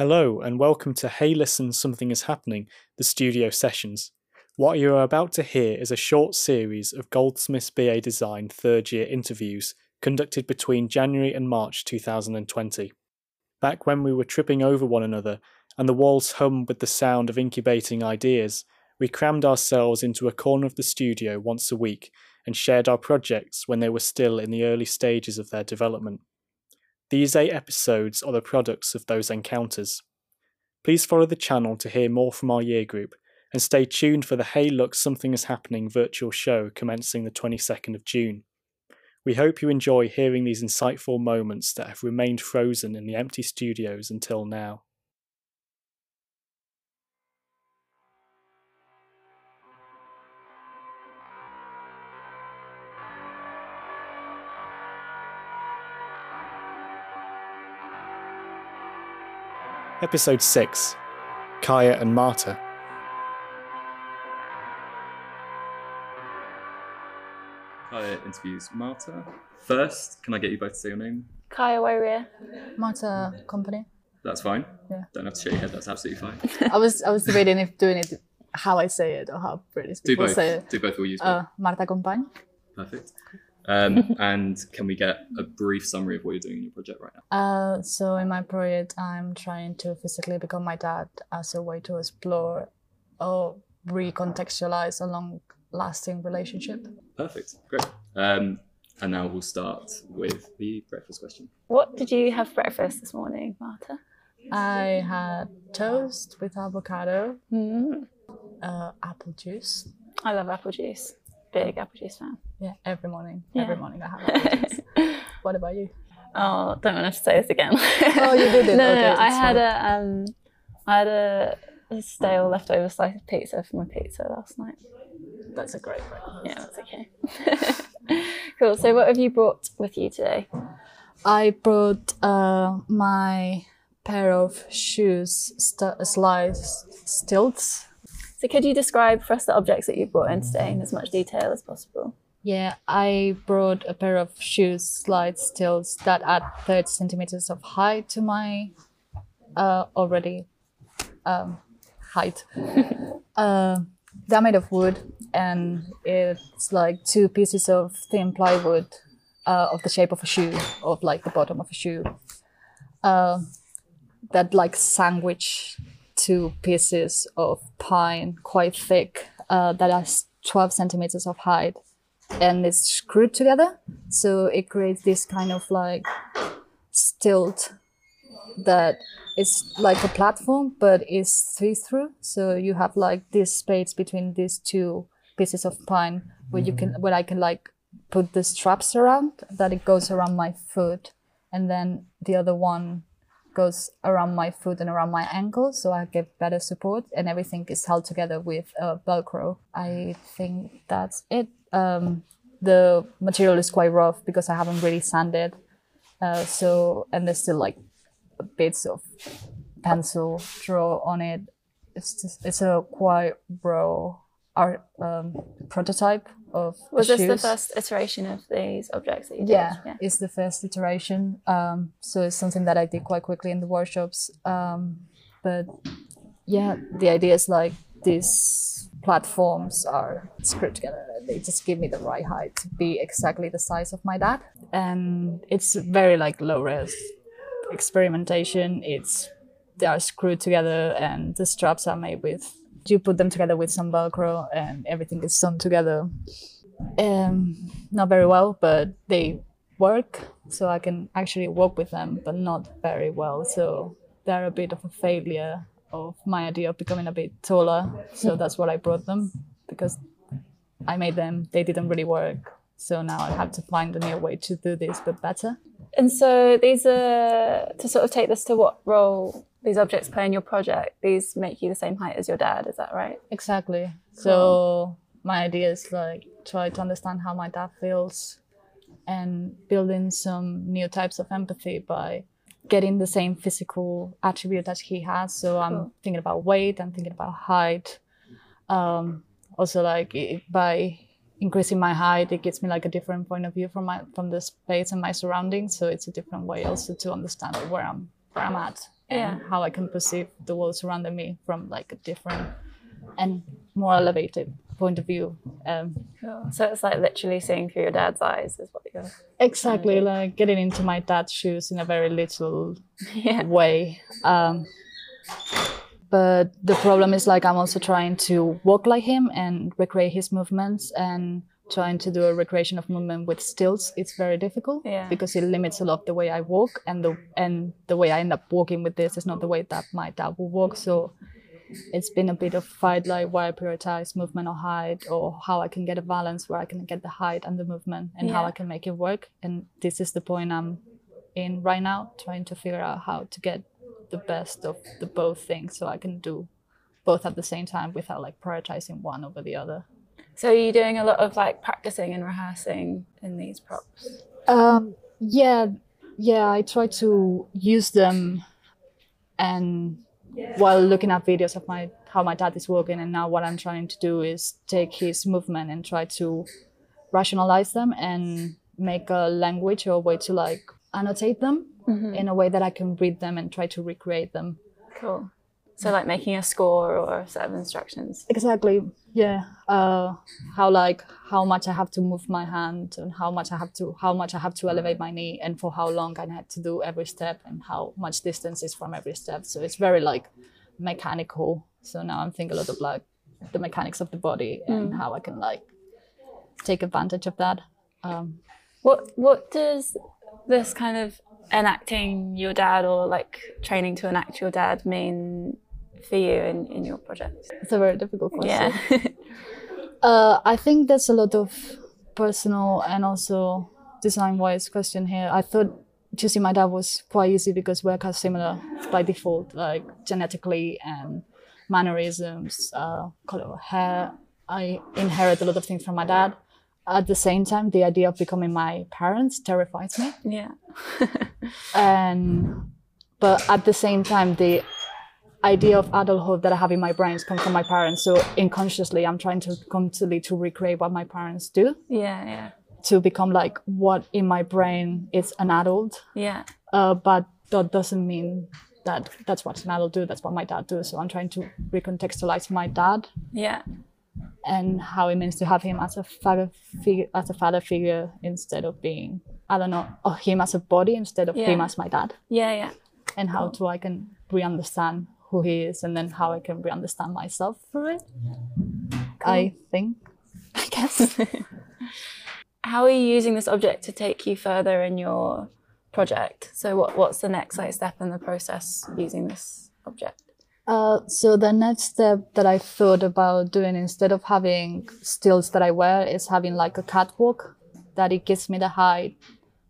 Hello, and welcome to Hey Listen, Something is Happening, the studio sessions. What you are about to hear is a short series of Goldsmiths BA Design third year interviews conducted between January and March 2020. Back when we were tripping over one another and the walls hummed with the sound of incubating ideas, we crammed ourselves into a corner of the studio once a week and shared our projects when they were still in the early stages of their development. These eight episodes are the products of those encounters. Please follow the channel to hear more from our year group and stay tuned for the Hey Look Something is Happening virtual show commencing the 22nd of June. We hope you enjoy hearing these insightful moments that have remained frozen in the empty studios until now. Episode 6 Kaya and Marta. Kaya interviews Marta. First, can I get you both to say your name? Kaya Warrior. Marta Compañ. That's fine. Yeah. Don't have to shake your head. That's absolutely fine. I was I was debating if doing it how I say it or how British Do people both. say it. Do both. We'll use both. Uh, Marta Compañ. Perfect. Um, and can we get a brief summary of what you're doing in your project right now? Uh, so in my project, I'm trying to physically become my dad as a way to explore or recontextualize a long-lasting relationship. Perfect. Great. Um, and now we'll start with the breakfast question. What did you have for breakfast this morning, Marta? I had toast with avocado, Mm. uh, apple juice. I love apple juice. Big apple juice fan. Yeah, every morning. Yeah. Every morning I have apple juice. what about you? Oh, don't want to say this again. Oh, you did it. no, Okay, no, I had fine. a um, I had a, stale leftover slice of pizza for my pizza last night. That's a great breakfast. Yeah, that's okay. cool. So, what have you brought with you today? I brought uh, my pair of shoes, st- sliced stilts. So, could you describe for us the objects that you brought in today in as much detail as possible? Yeah, I brought a pair of shoes, slide stilts that add 30 centimeters of height to my uh, already um, height. uh, they're made of wood, and it's like two pieces of thin plywood uh, of the shape of a shoe, of like the bottom of a shoe. Uh, that like sandwich two pieces of pine, quite thick, uh, that has 12 centimeters of height and it's screwed together. So it creates this kind of like stilt that is like a platform but is see through. So you have like this space between these two pieces of pine where you can where I can like put the straps around that it goes around my foot and then the other one goes around my foot and around my ankle so I get better support and everything is held together with uh, velcro. I think that's it. Um, the material is quite rough because I haven't really sanded. Uh, so and there's still like bits of pencil draw on it. It's just it's a quite raw art um, prototype of Was this the first iteration of these objects that you did? Yeah, it's the first iteration. Um, so it's something that I did quite quickly in the workshops. Um, but yeah, the idea is like these platforms are screwed together. They just give me the right height to be exactly the size of my dad. And it's very like low res experimentation. It's they are screwed together and the straps are made with you put them together with some velcro and everything is sewn together um, not very well, but they work, so I can actually work with them, but not very well. So they're a bit of a failure of my idea of becoming a bit taller. So that's what I brought them because I made them. They didn't really work. So now I have to find a new way to do this, but better. And so these are to sort of take this to what role these objects play in your project. These make you the same height as your dad. Is that right? Exactly. So my idea is like try to understand how my dad feels and building some new types of empathy by getting the same physical attribute that he has. So I'm Cool. thinking about weight, I'm thinking about height. Um, also like by increasing my height, it gives me like a different point of view from my from the space and my surroundings. So it's a different way also to understand where I'm where I'm at Yeah. how I can perceive the world surrounding me from like a different and more elevated point of view. Um, Cool. So it's like literally seeing through your dad's eyes is what you're. exactly like getting into my dad's shoes in a very little Yeah. way. Um, but the problem is like I'm also trying to walk like him and recreate his movements and trying to do a recreation of movement with stilts It's very difficult Yeah. because it limits a lot the way I walk and the and the way I end up walking with this is not the way that my dad will walk. So it's been a bit of fight like why I prioritize movement or height or how I can get a balance where I can get the height and the movement and how I can make it work. And this is the point I'm in right now, trying to figure out how to get the best of the both things so I can do both at the same time without like prioritizing one over the other. So are you doing a lot of like practicing and rehearsing in these props? Um, yeah, yeah, I try to use them and while looking at videos of my how my dad is walking and now what I'm trying to do is take his movement and try to rationalize them and make a language or a way to like annotate them in a way that I can read them and try to recreate them. Cool. So like making a score or a set of instructions. Exactly. Yeah. Uh, how like how much I have to move my hand and how much I have to how much I have to elevate my knee and for how long I had to do every step and how much distance is from every step. So it's very like mechanical. So now I'm thinking a lot of like the mechanics of the body and how I can like take advantage of that. Um, What what does this kind of enacting your dad or like training to enact your dad mean for you in, in your project? it's a very difficult question. Yeah. Uh, I think there's a lot of personal and also design-wise question here. I thought choosing my dad was quite easy because we're kind of similar by default, like genetically and mannerisms, uh, color of hair. I inherit a lot of things from my dad. At the same time, the idea of becoming my parents terrifies me yeah. and but at the same time the idea of adulthood that i have in my brains comes from my parents so unconsciously i'm trying to constantly to recreate what my parents do Yeah, yeah. to become like what in my brain is an adult Yeah. uh, but that doesn't mean that that's what an adult do that's what my dad do so i'm trying to recontextualize my dad Yeah. and how it means to have him as a father figure as a father figure instead of being i don't know or him as a body instead of him as my dad Yeah, yeah. and how to I can re-understand who he is and then how I can re-understand myself through it. I think, I guess. How are you using this object to take you further in your project? So what what's the next like step in the process using this object? uh, so the next step that I thought about doing instead of having stills that I wear is having like a catwalk that it gives me the height,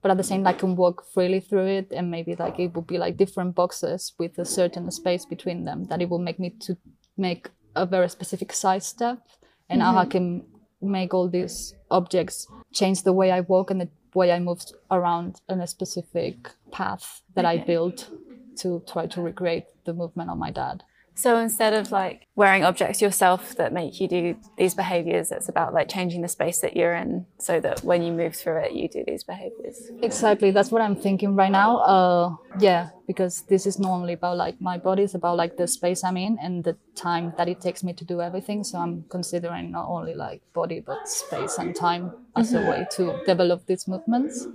but at the same time I can walk freely through it and maybe like it would be like different boxes with a certain space between them that it will make me to make a very specific size step and now I mm-hmm. can make all these objects change the way I walk and the way I move around in a specific path that I Okay. built to try to recreate the movement of my dad. So instead of like wearing objects yourself that make you do these behaviors, it's about like changing the space that you're in so that when you move through it, you do these behaviors. Exactly, that's what I'm thinking right now. Uh, yeah, because this is normally about like my body is about like the space I'm in and the time that it takes me to do everything. So I'm considering not only like body but space and time as a way to develop these movements.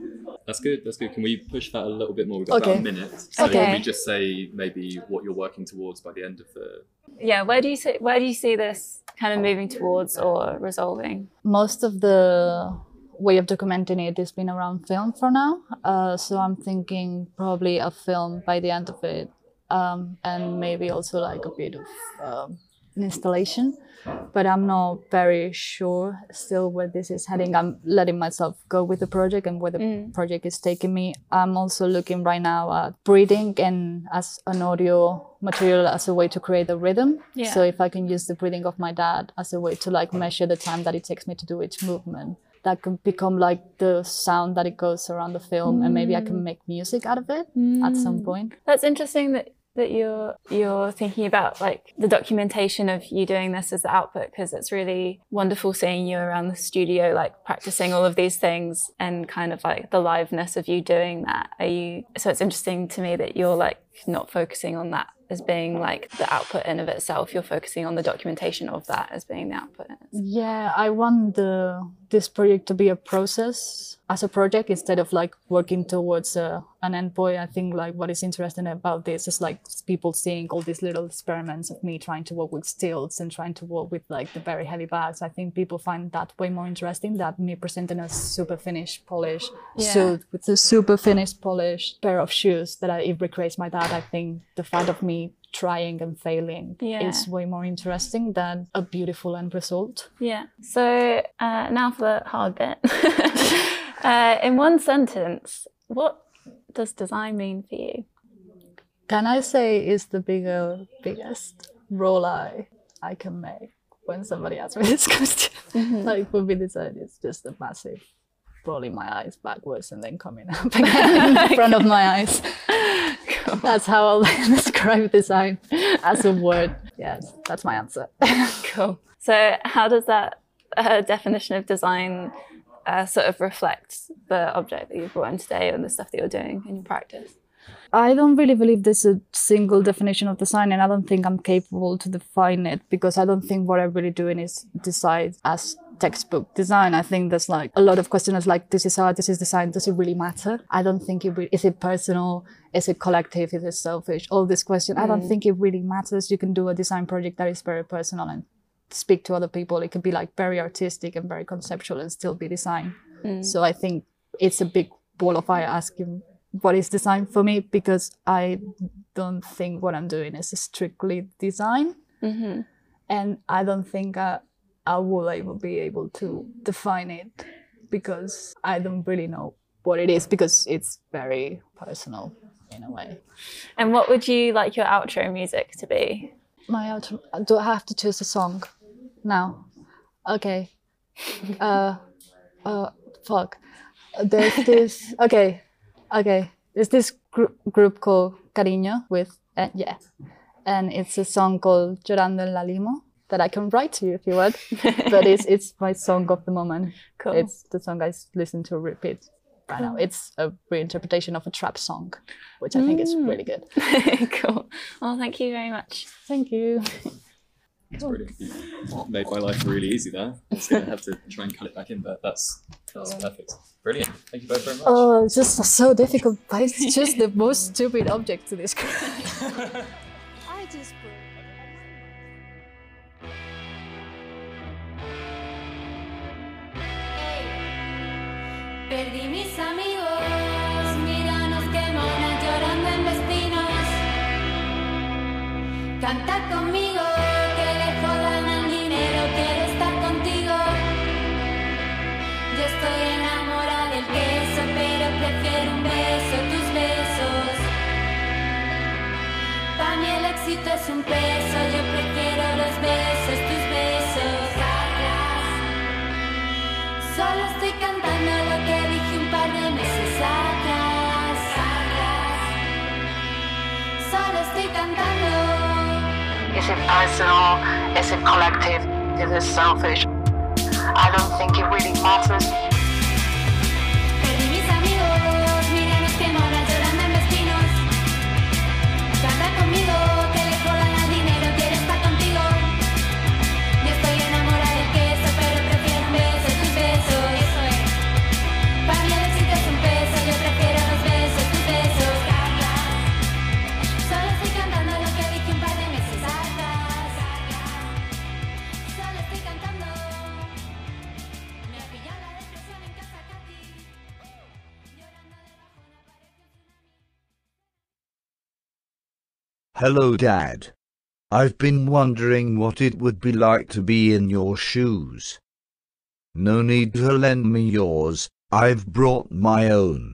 That's good. That's good. Can we push that a little bit more? We've got about a minute. So Okay. can we just say maybe what you're working towards by the end of the Yeah, where do you see where do you see this kind of moving towards or resolving? Most of the way of documenting it has been around film for now. Uh, so I'm thinking probably a film by the end of it, um, and maybe also like a bit of um, an installation. But I'm not very sure still where this is heading. I'm letting myself go with the project and where the project is taking me. I'm also looking right now at breathing and as an audio material as a way to create a rhythm. Yeah. So if I can use the breathing of my dad as a way to like measure the time that it takes me to do each movement, that can become like the sound that it goes around the film, and maybe I can mm. make music out of it at some mm. point. That's interesting that that you're you're thinking about like the documentation of you doing this as the output because it's really wonderful seeing you around the studio like practicing all of these things and kind of like the liveness of you doing that are you so it's interesting to me that you're like not focusing on that as being like the output in of itself. You're focusing on the documentation of that as being the output. Yeah, I the this project to be a process as a project instead of like working towards a, an endpoint. I think like what is interesting about this is like people seeing all these little experiments of me trying to work with stills and trying to work with like the very heavy bags. I think people find that way more interesting than me presenting a super finished, polished Yeah. suit with a super finished, polished pair of shoes that I, it recreates my dad. I think the fact of me trying and failing Yeah. is way more interesting than a beautiful end result. Yeah. So uh, now for the hard bit. uh, in one sentence, what does design mean for you? Can I say is the bigger, biggest role I I can make when somebody asks me this question? Like for me, design is just a massive rolling my eyes backwards and then coming up again in front of my eyes. That's how I'll describe design as a word. Yes, that's my answer. Cool. So, how does that uh, definition of design uh, sort of reflect the object that you've brought in today and the stuff that you're doing in your practice? I don't really believe there's a single definition of design, and I don't think I'm capable to define it because I don't think what I'm really doing is decide as textbook design. I think there's like a lot of questions like this is art, this is design. Does it really matter? I don't think it re- is it personal, is it collective, is it selfish? All these questions. I don't think it really matters. You can do a design project that is very personal and speak to other people. It can be like very artistic and very conceptual and still be design. So I think it's a big ball of fire asking what is design for me because I don't think what I'm doing is strictly design, Mm-hmm. and I don't think I, I will able be able to define it because I don't really know what it is because it's very personal in a way. And what would you like your outro music to be? My outro, do I have to choose a song now? Okay. Uh, uh, fuck. There's this. Okay, okay. There's this gr- group called Cariño with uh, yeah, and it's a song called Llorando en la Limo that I can write to you if you want. but it's it's my song of the moment. Cool. It's the song I listen to repeat right now. Mm. It's a reinterpretation of a trap song, which I think is mm. really good. cool. Well, thank you very much. Thank you. It's brilliant. You made my life really easy there. I was going to have to try and cut it back in, but that's that's perfect. Brilliant. Thank you both very much. Oh, it's just so difficult, but it's just the most stupid object to describe. Perdí mis amigos, mira nos quemonan llorando en los pinos. Canta conmigo, que le jodan al dinero, quiero estar contigo. Yo estoy enamorada del queso, pero prefiero un beso, tus besos. Para mí el éxito es un peso, yo prefiero los besos, tus besos. Solo estoy cantando Is it personal? Is it collective? Is it selfish? I don't think it really matters. Hello, Dad. I've been wondering what it would be like to be in your shoes. No need to lend me yours, I've brought my own.